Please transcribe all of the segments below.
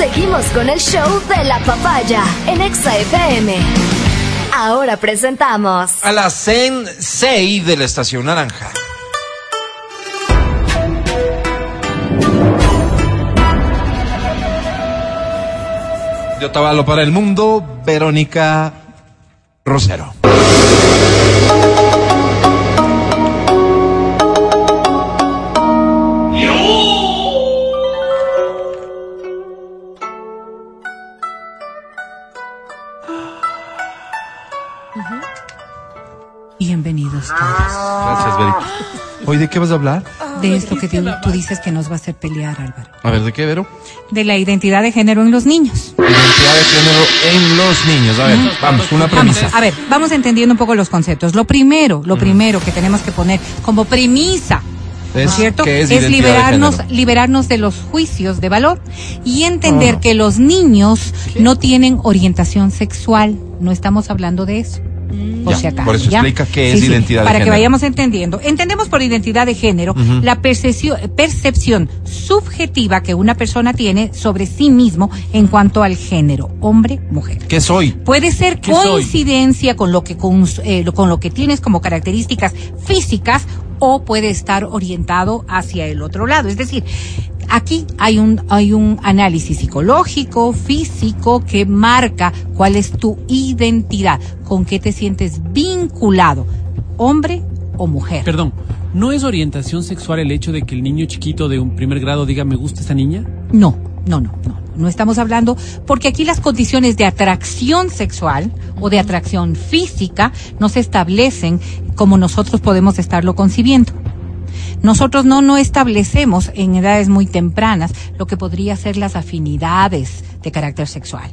Seguimos con el show de la papaya en Exa FM. Ahora presentamos a la Sensei de la Estación Naranja. De Otavalo para el mundo, Verónica Rosero. ¿Hoy de qué vas a hablar? De esto que tú, tú dices que nos va a hacer pelear, Álvaro. A ver, ¿de qué, Vero? De la identidad de género en los niños. Identidad de género en los niños. A ver, vamos, una premisa. Vamos, a ver, vamos entendiendo un poco los conceptos. Lo primero, lo primero que tenemos que poner como premisa ¿no es cierto? ¿qué es de liberarnos, género? liberarnos de los juicios de valor y entender Ah. que los niños no tienen orientación sexual. No estamos hablando de eso. Por Ya, si acaso, por eso ¿ya? explica qué es identidad de Para que género. vayamos entendiendo. Entendemos por identidad de género la percepción, percepción subjetiva que una persona tiene sobre sí mismo en cuanto al género, hombre, mujer. ¿Qué soy? Puede ser coincidencia con lo que con, eh, con lo que tienes como características físicas o puede estar orientado hacia el otro lado. Es decir, aquí hay un hay un análisis psicológico, físico que marca cuál es tu identidad, con qué te sientes vinculado, hombre o mujer. Perdón, ¿no es orientación sexual el hecho de que el niño chiquito de un primer grado diga me gusta esta niña? No, no, no, no. No estamos hablando porque aquí las condiciones de atracción sexual o de atracción física no se establecen como nosotros podemos estarlo concibiendo. Nosotros no, no establecemos en edades muy tempranas lo que podría ser las afinidades de carácter sexual.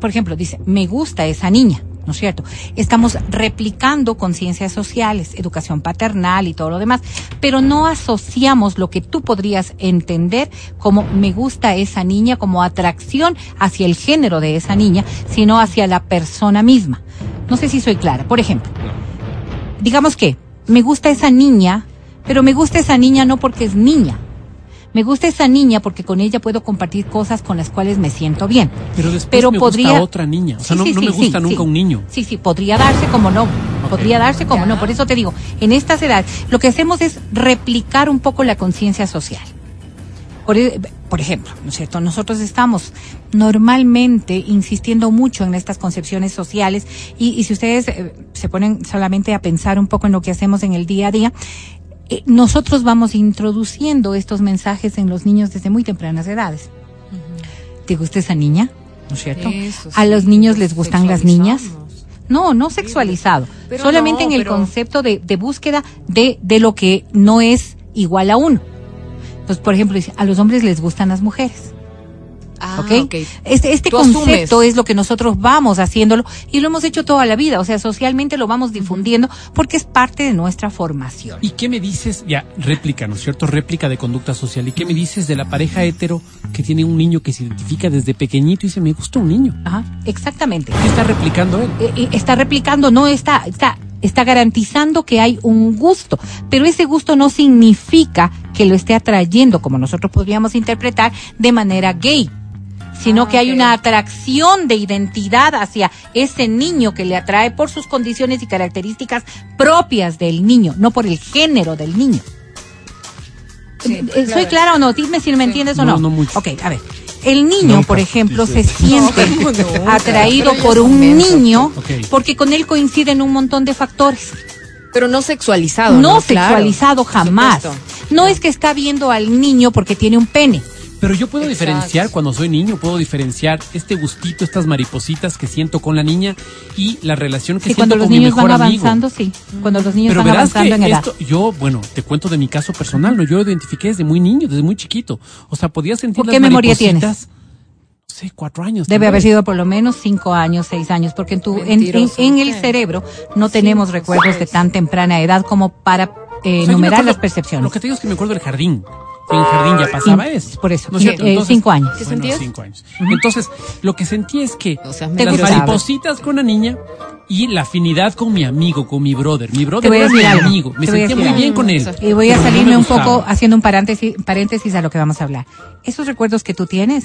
Por ejemplo, dice, me gusta esa niña, ¿no es cierto? Estamos replicando conciencias sociales, educación paternal y todo lo demás, pero no asociamos lo que tú podrías entender como me gusta esa niña, como atracción hacia el género de esa niña, sino hacia la persona misma. No sé si soy clara. Por ejemplo, digamos que me gusta esa niña, pero me gusta esa niña no porque es niña. Me gusta esa niña porque con ella puedo compartir cosas con las cuales me siento bien. Pero después Pero me podría gusta otra niña. O sea, Sí, no, sí, no sí, me sí, gusta sí. nunca un niño. Sí, sí, podría darse como no. Podría darse como no. Por eso te digo, en estas edades, lo que hacemos es replicar un poco la conciencia social. Por, e- por ejemplo, ¿no es cierto? Nosotros estamos normalmente insistiendo mucho en estas concepciones sociales y, y si ustedes eh, se ponen solamente a pensar un poco en lo que hacemos en el día a día, eh, nosotros vamos introduciendo estos mensajes en los niños desde muy tempranas edades. ¿Te gusta esa niña? ¿No es cierto? Eso ¿A sí, los niños les gustan las niñas? No, no sexualizado. Pero solamente no, en el pero- concepto de, de búsqueda de, de lo que no es igual a uno. Pues, por ejemplo, a los hombres les gustan las mujeres. Ah, ¿ok? ok. Este, este concepto asumes. es lo que nosotros vamos haciéndolo y lo hemos hecho toda la vida. O sea, socialmente lo vamos difundiendo porque es parte de nuestra formación. ¿Y qué me dices? Ya, réplica, ¿no es cierto? Réplica de conducta social. ¿Y qué me dices de la pareja hetero que tiene un niño que se identifica desde pequeñito y dice me gusta un niño? Ajá, exactamente. ¿Qué está replicando él? Eh, eh, está replicando, no está, está, está garantizando que hay un gusto, pero ese gusto no significa que lo esté atrayendo, como nosotros podríamos interpretar, de manera gay sino Ah, que hay una atracción de identidad hacia ese niño que le atrae por sus condiciones y características propias del niño, no por el género del niño. Sí, Eh, ¿Soy claro. clara o no? Dime si me entiendes o No, no. no mucho. Ok, a ver. El niño, por ejemplo, se siente No, atraído por un niño porque con él coinciden un montón de factores. Pero no sexualizado. No, sexualizado jamás. No es que está viendo al niño porque tiene un pene. Pero yo puedo Exacto. diferenciar cuando soy niño, puedo diferenciar este gustito, estas maripositas que siento con la niña y la relación que Sí, siento cuando los con mi niños mejor van amigo. avanzando, sí. Cuando los niños Pero van verás avanzando en que edad. esto, yo, bueno, te cuento de mi caso personal, ¿no? Yo lo identifiqué desde muy niño, desde muy chiquito. O sea, podía sentir ¿Por las qué memoria maripositas, No sé, cuatro años. Debe haber sido por lo menos cinco años, seis años, porque en, tu, en, en, en el cerebro no tenemos recuerdos de tan temprana edad como para eh, O sea, enumerar acuerdo- las percepciones. Lo que te digo es que me acuerdo del jardín. En el jardín ya pasaba In- eso. por eso, ¿no es cierto? eh, cinco años. ¿Qué Bueno, sentías? cinco años. Entonces, lo que sentí es que O sea, las gustaba. maripositas con la niña y la afinidad con mi amigo, con mi brother. Mi brother era mi amigo. Me sentía muy bien con él. Y voy a no salirme me un poco haciendo un paréntesis, paréntesis a lo que vamos a hablar. Esos recuerdos que tú tienes,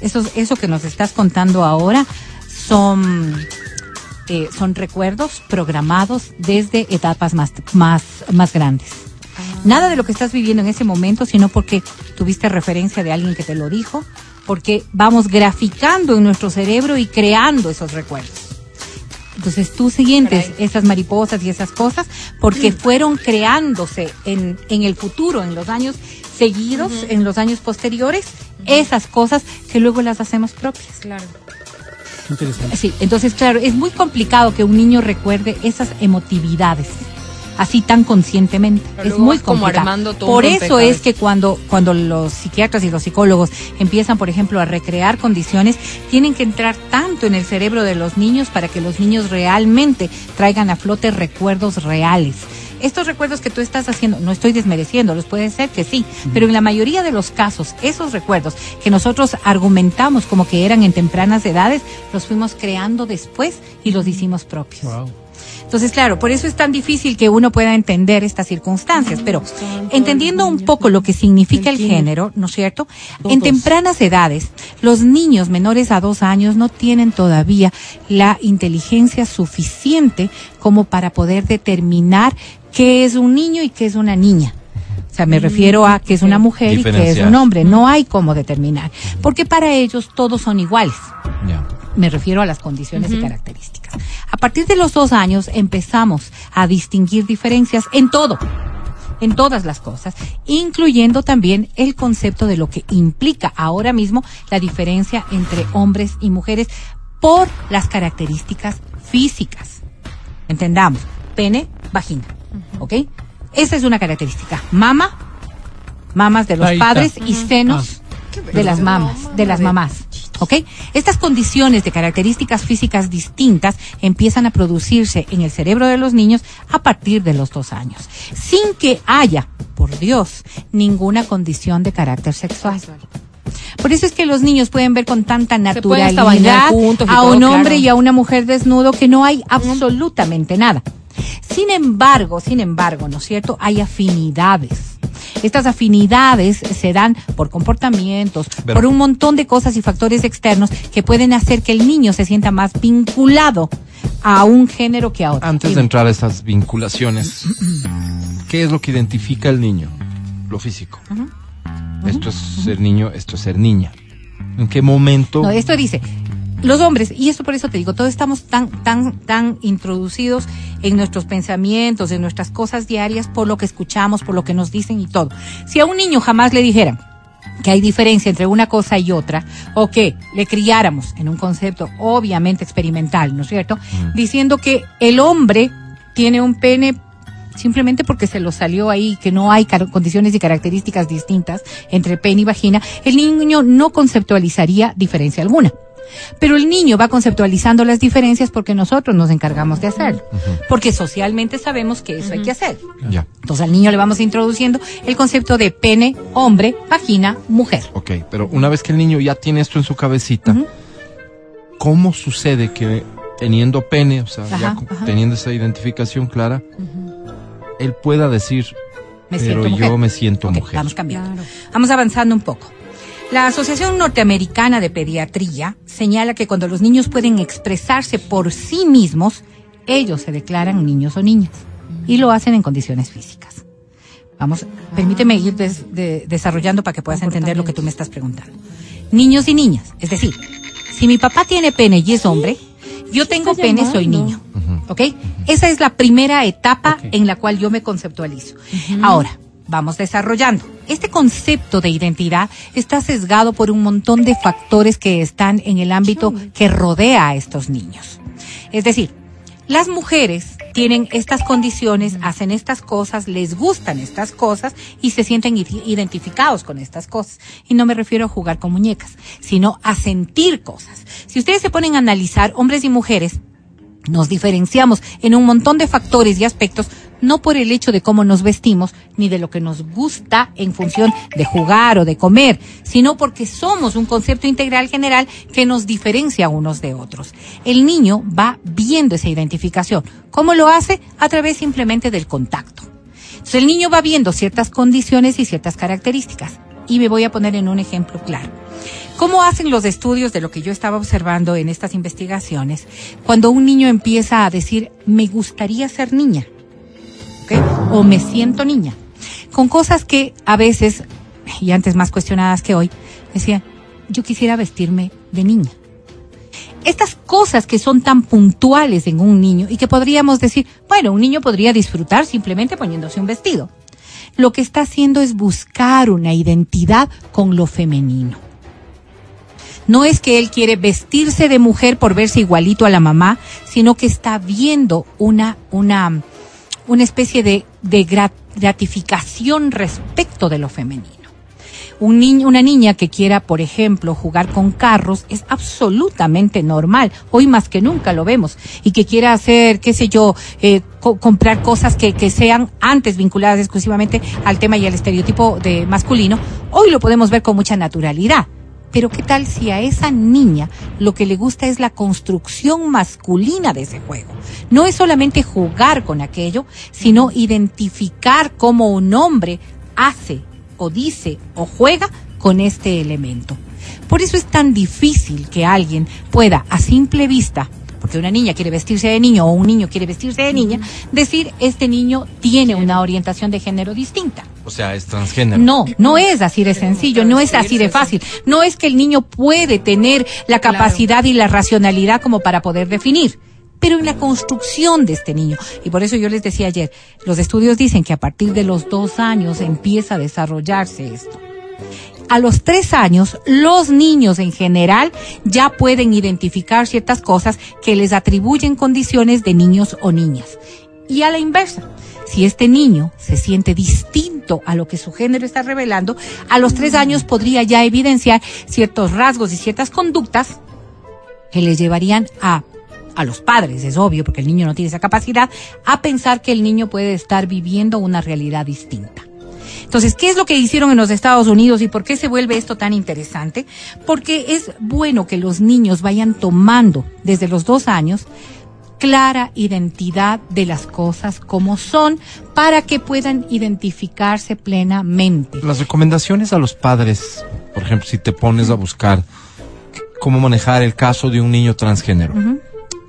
Eso, eso que nos estás contando ahora son, eh, son recuerdos programados desde etapas más, más, más grandes. Nada de lo que estás viviendo en ese momento, sino porque tuviste referencia de alguien que te lo dijo, porque vamos graficando en nuestro cerebro y creando esos recuerdos. Entonces tú sientes esas mariposas y esas cosas porque fueron creándose en, en el futuro, en los años seguidos, en los años posteriores, esas cosas que luego las hacemos propias. Claro. Interesante. Sí, entonces claro, es muy complicado que un niño recuerde esas emotividades así tan conscientemente. Pero es muy complicado. Por eso es que cuando cuando los psiquiatras y los psicólogos empiezan, por ejemplo, a recrear condiciones, tienen que entrar tanto en el cerebro de los niños para que los niños realmente traigan a flote recuerdos reales. Estos recuerdos que tú estás haciendo, no estoy desmereciéndolos, puede ser que sí, pero en la mayoría de los casos, esos recuerdos que nosotros argumentamos como que eran en tempranas edades, los fuimos creando después y los hicimos propios. Wow. Entonces, claro, por eso es tan difícil que uno pueda entender estas circunstancias, pero entendiendo un poco lo que significa el género, ¿no es cierto? En tempranas edades, los niños menores a dos años no tienen todavía la inteligencia suficiente como para poder determinar qué es un niño y qué es una niña. O sea, me refiero a que es una mujer y que es un hombre. No hay cómo determinar. Porque para ellos todos son iguales. Ya. Me refiero a las condiciones y características. A partir de los dos años empezamos a distinguir diferencias en todo, en todas las cosas, incluyendo también el concepto de lo que implica ahora mismo la diferencia entre hombres y mujeres por las características físicas. Entendamos, pene, vagina, ¿ok? Esa es una característica. Mama, mamas de los padres y senos de las mamas, de las mamás. ¿Ok? Estas condiciones de características físicas distintas empiezan a producirse en el cerebro de los niños a partir de los dos años, sin que haya, por Dios, ninguna condición de carácter sexual. Por eso es que los niños pueden ver con tanta naturalidad juntos a todo, un hombre claro. y a una mujer desnudo que no hay absolutamente nada. Sin embargo, sin embargo, ¿no es cierto? Hay afinidades. Estas afinidades se dan por comportamientos, Pero- por un montón de cosas y factores externos que pueden hacer que el niño se sienta más vinculado a un género que a otro. Antes de entrar a estas vinculaciones, ¿qué es lo que identifica al niño? Lo físico. Esto es ser niño, esto es ser niña. ¿En qué momento? No, esto dice, los hombres, y esto por eso te digo, todos estamos tan, tan, tan introducidos en nuestros pensamientos, en nuestras cosas diarias, por lo que escuchamos, por lo que nos dicen y todo. Si a un niño jamás le dijeran que hay diferencia entre una cosa y otra, o que le criáramos en un concepto obviamente experimental, ¿no es cierto? Diciendo que el hombre tiene un pene simplemente porque se lo salió ahí, que no hay condiciones y características distintas entre pene y vagina, el niño no conceptualizaría diferencia alguna. Pero el niño va conceptualizando las diferencias porque nosotros nos encargamos de hacerlo. Porque socialmente sabemos que eso hay que hacer. Ya, Entonces al niño le vamos introduciendo el concepto de pene, hombre, vagina, mujer. ok. Pero una vez que el niño ya tiene esto en su cabecita, ¿cómo sucede que teniendo pene, o sea, ya Ajá, con- ajá. teniendo esa identificación clara, él pueda decir, Me pero yo mujer. me siento Ok, mujer? Vamos cambiando. Vamos avanzando un poco. La Asociación Norteamericana de Pediatría señala que cuando los niños pueden expresarse por sí mismos, ellos se declaran niños o niñas y lo hacen en condiciones físicas. Vamos, permíteme ir des- de- desarrollando para que puedas entender lo que tú me estás preguntando. Niños y niñas, es decir, si mi papá tiene pene y es hombre, yo tengo pene, soy niño. ¿Ok? Esa es la primera etapa en la cual yo me conceptualizo. Ahora, vamos desarrollando. Este concepto de identidad está sesgado por un montón de factores que están en el ámbito que rodea a estos niños. Es decir, las mujeres tienen estas condiciones, hacen estas cosas, les gustan estas cosas y se sienten id- identificados con estas cosas. Y no me refiero a jugar con muñecas, sino a sentir cosas. Si ustedes se ponen a analizar hombres y mujeres, nos diferenciamos en un montón de factores y aspectos, no por el hecho de cómo nos vestimos, ni de lo que nos gusta en función de jugar o de comer, sino porque somos un concepto integral general que nos diferencia unos de otros. El niño va viendo esa identificación. ¿Cómo lo hace? A través simplemente del contacto. Entonces el niño va viendo ciertas condiciones y ciertas características. Y me voy a poner en un ejemplo claro. ¿Cómo hacen los estudios de lo que yo estaba observando en estas investigaciones? Cuando un niño empieza a decir, me gustaría ser niña, O me siento niña. Con cosas que a veces, y antes más cuestionadas que hoy, decía, yo quisiera vestirme de niña. Estas cosas que son tan puntuales en un niño y que podríamos decir, bueno, un niño podría disfrutar simplemente poniéndose un vestido. Lo que está haciendo es buscar una identidad con lo femenino. No es que él quiere vestirse de mujer por verse igualito a la mamá, sino que está viendo una, una, una especie de, de gra- gratificación respecto de lo femenino. Un niño, una niña que quiera, por ejemplo, jugar con carros es absolutamente normal. Hoy más que nunca lo vemos. Y que quiera hacer, qué sé yo, eh, co- comprar cosas que, que sean antes vinculadas exclusivamente al tema y al estereotipo de masculino, hoy lo podemos ver con mucha naturalidad. Pero qué tal si a esa niña lo que le gusta es la construcción masculina de ese juego. No es solamente jugar con aquello, sino identificar cómo un hombre hace o dice o juega con este elemento. Por eso es tan difícil que alguien pueda a simple vista, porque una niña quiere vestirse de niño o un niño quiere vestirse de niña, decir este niño tiene una orientación de género distinta. O sea, es transgénero. No, no es así de sencillo, no es así de fácil. No es que el niño puede tener la capacidad y la racionalidad como para poder definir, pero en la construcción de este niño. Y por eso yo les decía ayer, los estudios dicen que a partir de los dos años empieza a desarrollarse esto. A los tres años, los niños en general ya pueden identificar ciertas cosas que les atribuyen condiciones de niños o niñas. Y a la inversa, si este niño se siente distinto a lo que su género está revelando, a los tres años podría ya evidenciar ciertos rasgos y ciertas conductas que le llevarían a a los padres, es obvio, porque el niño no tiene esa capacidad, a pensar que el niño puede estar viviendo una realidad distinta. Entonces, ¿qué es lo que hicieron en los Estados Unidos y por qué se vuelve esto tan interesante? Porque es bueno que los niños vayan tomando desde los dos años clara identidad de las cosas como son para que puedan identificarse plenamente. Las recomendaciones a los padres, por ejemplo, si te pones a buscar cómo manejar el caso de un niño transgénero,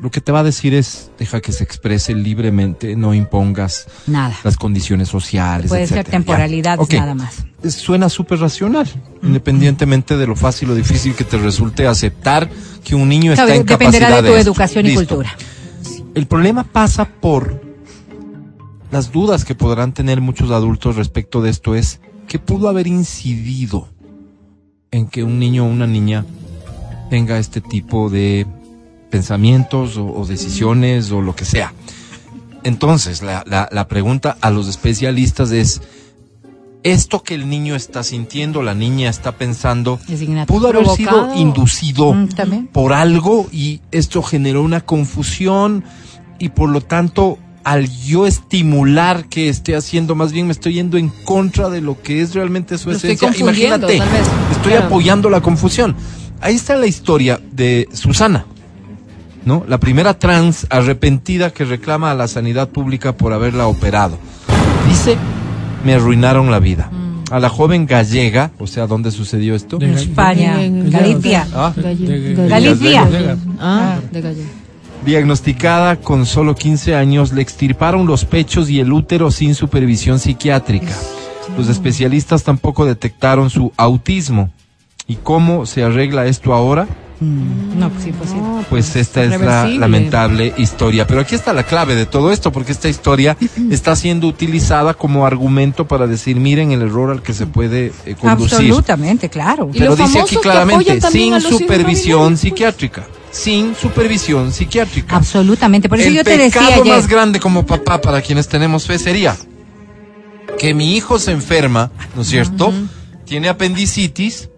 lo que te va a decir es deja que se exprese libremente, no impongas Nada. las condiciones sociales. Puede ser etcétera. Ok. nada más. Es- Suena súper racional, independientemente de lo fácil o difícil que te resulte aceptar que un niño está Claro, en dependerá capacidad de tu educación y cultura. El problema pasa por las dudas que podrán tener muchos adultos respecto de esto es qué pudo haber incidido en que un niño o una niña tenga este tipo de pensamientos o, o decisiones o lo que sea. Entonces, la, la- la pregunta a los especialistas es, ¿esto que el niño está sintiendo, la niña está pensando, Es pudo haber sido inducido Mm, también. por algo y esto generó una confusión y por lo tanto al yo estimular que esté haciendo, más bien me estoy yendo en contra de lo que es realmente su Lo estoy esencia. confundiendo, Imagínate, estoy Claro. apoyando la confusión. Ahí está la historia de Susana, ¿no? La primera trans arrepentida que reclama a la sanidad pública por haberla operado. Dice, me arruinaron la vida. Mm. A la joven gallega, o sea, ¿dónde sucedió esto? De- En España, En- Galicia. Ah, Galicia. Ah, de. Diagnosticada con solo 15 años, le extirparon los pechos y el útero sin supervisión psiquiátrica. Los especialistas tampoco detectaron su autismo. ¿Y cómo se arregla esto ahora? Mm, No, pues imposible. Pues esta es la lamentable historia. Pero aquí está la clave de todo esto, porque esta historia está siendo utilizada como argumento para decir, miren el error al que se puede eh, conducir. Absolutamente, claro. Pero dice aquí claramente, sin supervisión pues. psiquiátrica. Sin supervisión psiquiátrica. Absolutamente. Por eso el yo te decía pecado ayer. más grande como papá para quienes tenemos fe sería que mi hijo se enferma, ¿no es cierto? Tiene apendicitis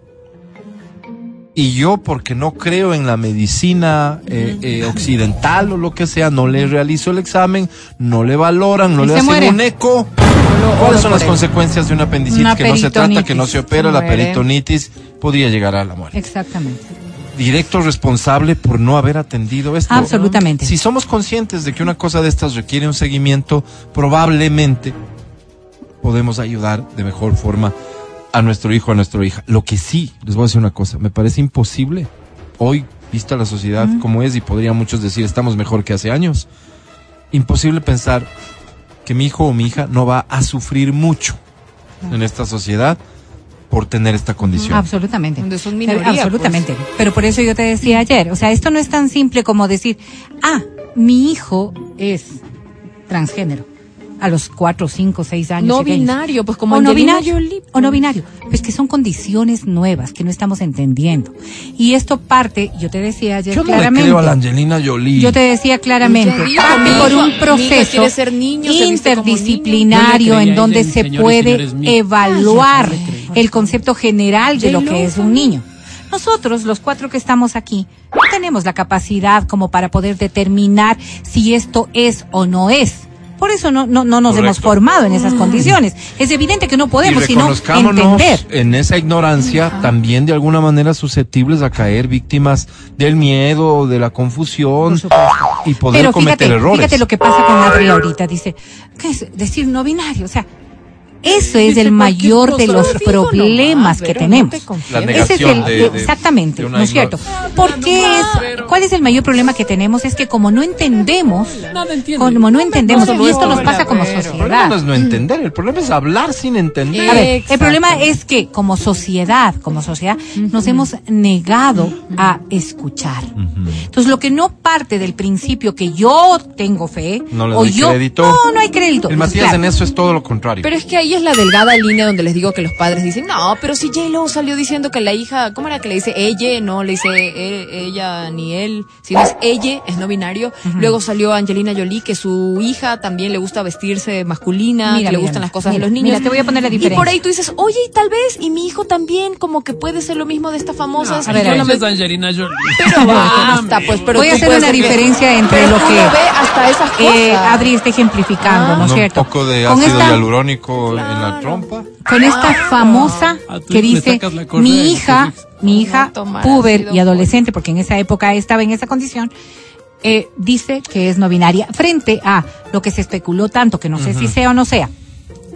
y yo porque no creo en la medicina eh, eh, occidental o lo que sea, no le realizo el examen, no le valoran, no Y le hacen muere. un eco. ¿Cuáles son las consecuencias de una apendicitis Una que no se trata, que no se opera? La peritonitis podría llegar a la muerte. Exactamente. Directo responsable por no haber atendido esto. Absolutamente. Si somos conscientes de que una cosa de estas requiere un seguimiento, probablemente podemos ayudar de mejor forma a nuestro hijo, a nuestra hija. Lo que sí, les voy a decir una cosa, me parece imposible hoy, vista la sociedad como es, y podrían muchos decir, estamos mejor que hace años, imposible pensar que mi hijo o mi hija no va a sufrir mucho en esta sociedad por tener esta condición. Absolutamente. Donde son minoría, Absolutamente. Pero por eso yo te decía ayer, o sea, esto no es tan simple como decir, ah, mi hijo es transgénero a los cuatro, cinco, seis años. No años. binario, pues como o no Angelina binario, o no binario. Pues que son condiciones nuevas que no estamos entendiendo. Y esto parte, yo te decía ayer Yo no le claramente. creo a la Angelina Jolie. Yo te decía claramente, parte por un proceso ser niño, interdisciplinario niño. En donde ella, se señores puede señores evaluar creí. el concepto general de lo que es un niño. Nosotros, los cuatro que estamos aquí, no tenemos la capacidad como para poder determinar si esto es o no es. Por eso no, no, no nos Correcto. hemos formado en esas condiciones. Es evidente que no podemos y sino entender. en esa ignorancia también de alguna manera susceptibles a caer víctimas del miedo, de la confusión y poder Pero cometer fíjate, errores. fíjate lo que pasa con Adri ahorita. Dice, ¿qué es decir no binario? O sea, eso es el mayor de los problemas que tenemos. Ese es el, de- exactamente, ¿no es cierto? ignorancia. ¿Por qué es, cuál es el mayor problema que tenemos? Es que como no entendemos, como no entendemos, y esto nos no, pasa como pero- El problema sociedad. no es no entender, el problema es hablar sin entender. A ver, el problema es que como sociedad, como sociedad, nos hemos negado a escuchar. Entonces, lo que no parte del principio que yo tengo fe, No le o yo, crédito. no, no hay crédito. El Matías Claro. en eso es todo lo contrario. Pero es que ahí es la delgada línea donde les digo que los padres dicen, no, pero si J-Lo salió diciendo que la hija, ¿cómo era que le dice ella? No, le dice e- ella ni él, sino es ella, es no binario. Luego salió Angelina Jolie, que su hija también le gusta vestirse masculina, Mira, que le mira, gustan las cosas mira, de los niños. mira, te voy a poner la Y diferencia. por ahí tú dices, oye, y tal vez, y mi hijo también, como que puede ser lo mismo de estas famosas. a y ver, yo no me- Entonces, Angelina Jolie. Pero basta, pues, pero Voy a hacer una que- diferencia entre pero lo que ve hasta esas cosas. eh, Adri está ejemplificando, Ah. ¿no es un cierto? poco de ácido esta- hialurónico en la trompa. con esta famosa Ah, que dice mi hija, mi hija No puber y adolescente, porque en esa época estaba en esa condición, eh, dice que es no binaria frente a lo que se especuló tanto, que no sé si sea o no sea,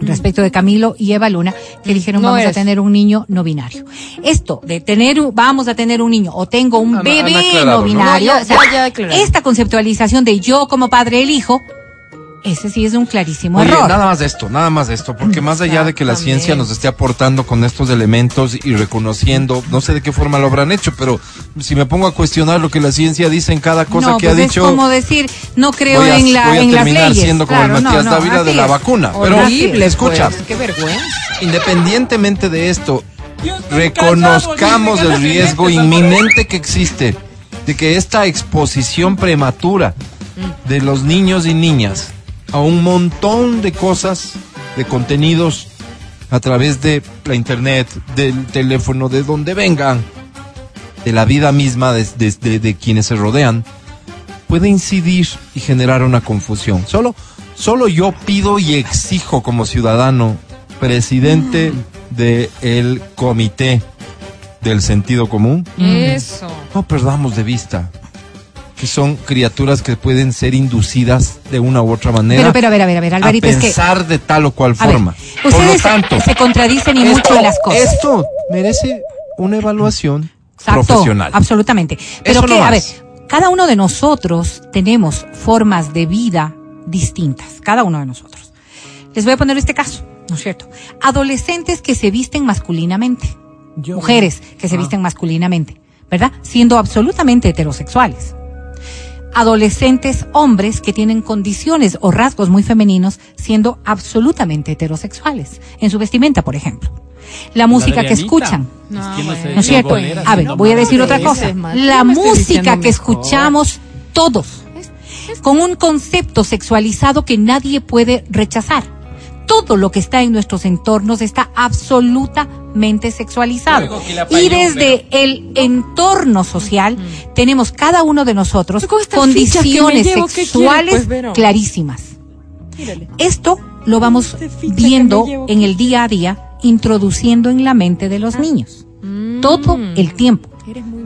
respecto de Camilo y Eva Luna, que dijeron No vamos a tener un niño no binario. Esto de tener, un- vamos a tener un niño o tengo un bebé aclarado, no binario, No, ya- o sea, ya- ya aclararon. esta conceptualización de yo como padre elijo, ese sí es un clarísimo Oye, error. nada más de esto, nada más de esto, porque más allá de que la ciencia nos esté aportando con estos elementos y reconociendo, no sé de qué forma lo habrán hecho, pero si me pongo a cuestionar lo que la ciencia dice en cada cosa no, que pues ha es dicho, como decir, no creo a, en la voy a en las terminar leyes. siendo como el Matías no, Dávila de la es. vacuna. Pero escucha, pues, qué vergüenza. independientemente de esto, reconozcamos callado, el riesgo "Vete, inminente que existe de que esta exposición prematura de los niños y niñas a un montón de cosas, de contenidos a través de la internet, del teléfono, de donde vengan, de la vida misma de, de- de- de quienes se rodean, puede incidir y generar una confusión. Solo, solo yo pido y exijo como ciudadano, presidente del comité del sentido común, Eso. no perdamos de vista que son criaturas que pueden ser inducidas de una u otra manera Pero, pero, a ver, a ver, a ver, Alvarito, a es que. pensar de tal o cual A ver, forma. Por ustedes lo tanto, se contradicen y esto, mucho en las cosas. esto merece una evaluación Exacto, profesional. Absolutamente. Pero Eso que, no a ver, cada uno de nosotros tenemos formas de vida distintas, cada uno de nosotros. Les voy a poner este caso, ¿no es cierto? Adolescentes que se visten masculinamente, Yo- mujeres que se Ah. visten masculinamente, ¿verdad? Siendo absolutamente heterosexuales. Adolescentes hombres que tienen condiciones o rasgos muy femeninos siendo absolutamente heterosexuales, en su vestimenta, por ejemplo. La música que escuchan, ¿No es cierto? bolera, A ver, voy a decir otra cosa. La música que mejor. escuchamos todos, con un concepto sexualizado que nadie puede rechazar. Todo lo que está en nuestros entornos está absolutamente sexualizado. Y desde el entorno social tenemos cada uno de nosotros condiciones llevo, ¿qué quieres, sexuales pues, Vero? clarísimas. Mírale. Esto lo vamos viendo llevo. en el día a día, introduciendo en la mente de los niños. Todo el tiempo.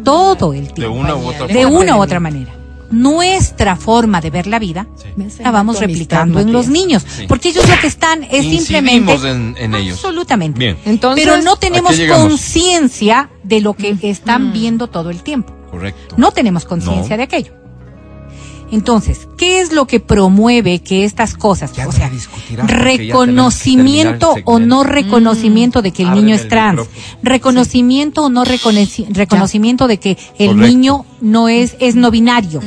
Todo el de tiempo. una u otra De una u otra manera. Nuestra forma de ver la vida, la vamos replicando en los niños. Porque ellos lo que están es simplemente... En, en ellos. Absolutamente. Bien. Entonces, Pero no tenemos conciencia de lo que están Mm. viendo todo el tiempo. Correcto. No tenemos conciencia No. de aquello. Entonces, ¿qué es lo que promueve que estas cosas, Ya o sea, reconocimiento o no Mm. reconocimiento de que el Ábreme niño es trans, micrófono. reconocimiento o no reconocimiento de que el Correcto. niño no es es no binario.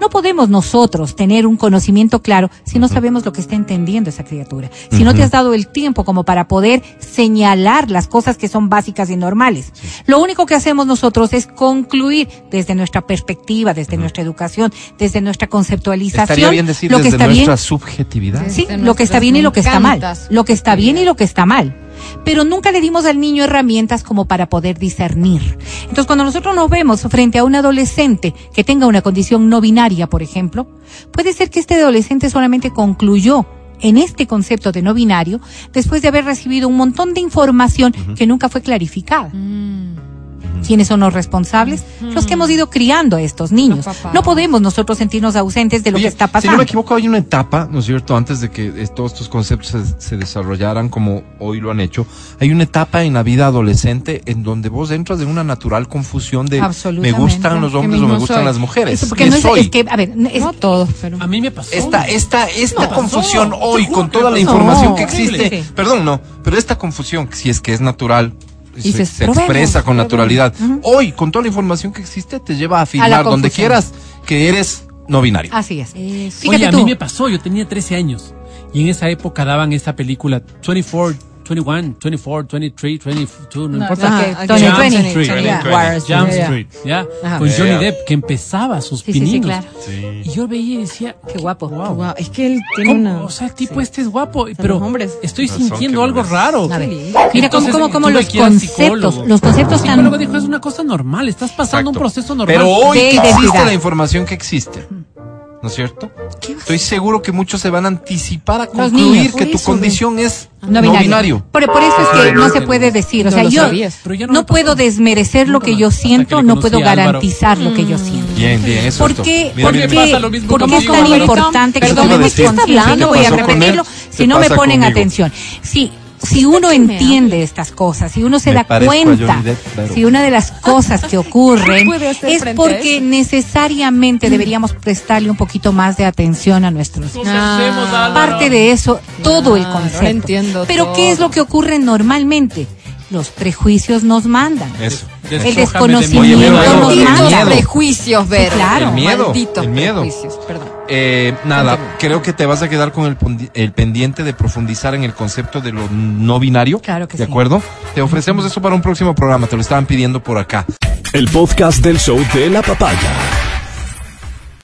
No podemos nosotros tener un conocimiento claro si no sabemos lo que está entendiendo esa criatura. Si no te has dado el tiempo como para poder señalar las cosas que son básicas y normales. Lo único que hacemos nosotros es concluir desde nuestra perspectiva, desde nuestra educación, desde nuestra conceptualización, Estaría bien decir lo que está nuestra bien, subjetividad. Sí, lo que está bien y lo que está mal, lo que está bien y lo que está mal. Pero nunca le dimos al niño herramientas como para poder discernir. Entonces, cuando nosotros nos vemos frente a un adolescente que tenga una condición no binaria, por ejemplo, puede ser que este adolescente solamente concluyó en este concepto de no binario después de haber recibido un montón de información que nunca fue clarificada. ¿Quiénes son los responsables? Los que hemos ido criando a estos niños. No podemos nosotros sentirnos ausentes de lo Oye, que está Si pasando. no me equivoco, hay una etapa, ¿no es cierto? Antes de que todos estos conceptos se, se desarrollaran como hoy lo han hecho, hay una etapa en la vida adolescente en donde vos entras en una natural confusión de me gustan los ¿Qué hombres o me gustan soy? las mujeres. Eso porque ¿Qué no es, soy? es que, a ver, es- No todos, pero. A mí me pasó. Esta, esta, esta confusión hoy, con toda la información No, que existe, Sí. perdón, no, pero esta confusión, si es que es natural, Y se, expresa con naturalidad, hoy, con toda la información que existe, te lleva a afirmar donde quieras que eres no binario. así es. Eso. Fíjate Oye, a mí me pasó, yo tenía 13 años. Y en esa época daban esa película 24, 21, 24, 23, 22, no, importa. Ajá. Tony Jump Twenty, Street. Tony Yeah. Wires, Jump yeah. Street, ¿ya? Con Johnny Yeah. Depp, que empezaba sus Sí, sí, sí, pininos. claro. Y yo veía y decía, Qué guapo. wow. Wow, es que él tiene ¿Cómo? una. O sea, el tipo este es guapo, pero hombres. estoy sintiendo algo no es. raro. A ver, mira cómo, Entonces, cómo, cómo tuve los conceptos, los conceptos El tan psicólogo dijo, es una cosa normal, estás pasando un Exacto. proceso normal. Pero hoy existe la información que existe, ¿no es cierto? Estoy seguro que muchos se van a anticipar a Los concluir niños. que tu eso, condición es no no binario. binario. Por, por eso es que Ah, no se puede decir, o sea, yo. Pero no puedo desmerecer lo que yo siento, no puedo garantizar lo que yo siento. Bien, bien, eso ¿Por es todo. qué, Mira, por mira, qué- mira. pasa lo mismo por qué conmigo, es tan importante que a me decir. estás hablando? ¿Qué Voy a repetirlo ¿Qué si no me ponen atención. Si, si uno entiende estas cosas, si uno se Me da cuenta, Depp, si una de las cosas que ocurren es porque necesariamente deberíamos prestarle un poquito más de atención a nuestros hijos. Parte de eso, todo el concepto. entiendo Pero todo. ¿qué es lo que ocurre normalmente? Los prejuicios nos mandan. Eso. El de desconocimiento nos manda. miedo. prejuicios, Vero. claro. El miedo, Malditos el miedo. prejuicios, perdón. Eh, nada, creo que te vas a quedar con el, pendiente de profundizar en el concepto de lo no binario. Claro que ¿De sí. acuerdo? Te ofrecemos eso para un próximo programa, te lo estaban pidiendo por acá. El podcast del show de la papaya.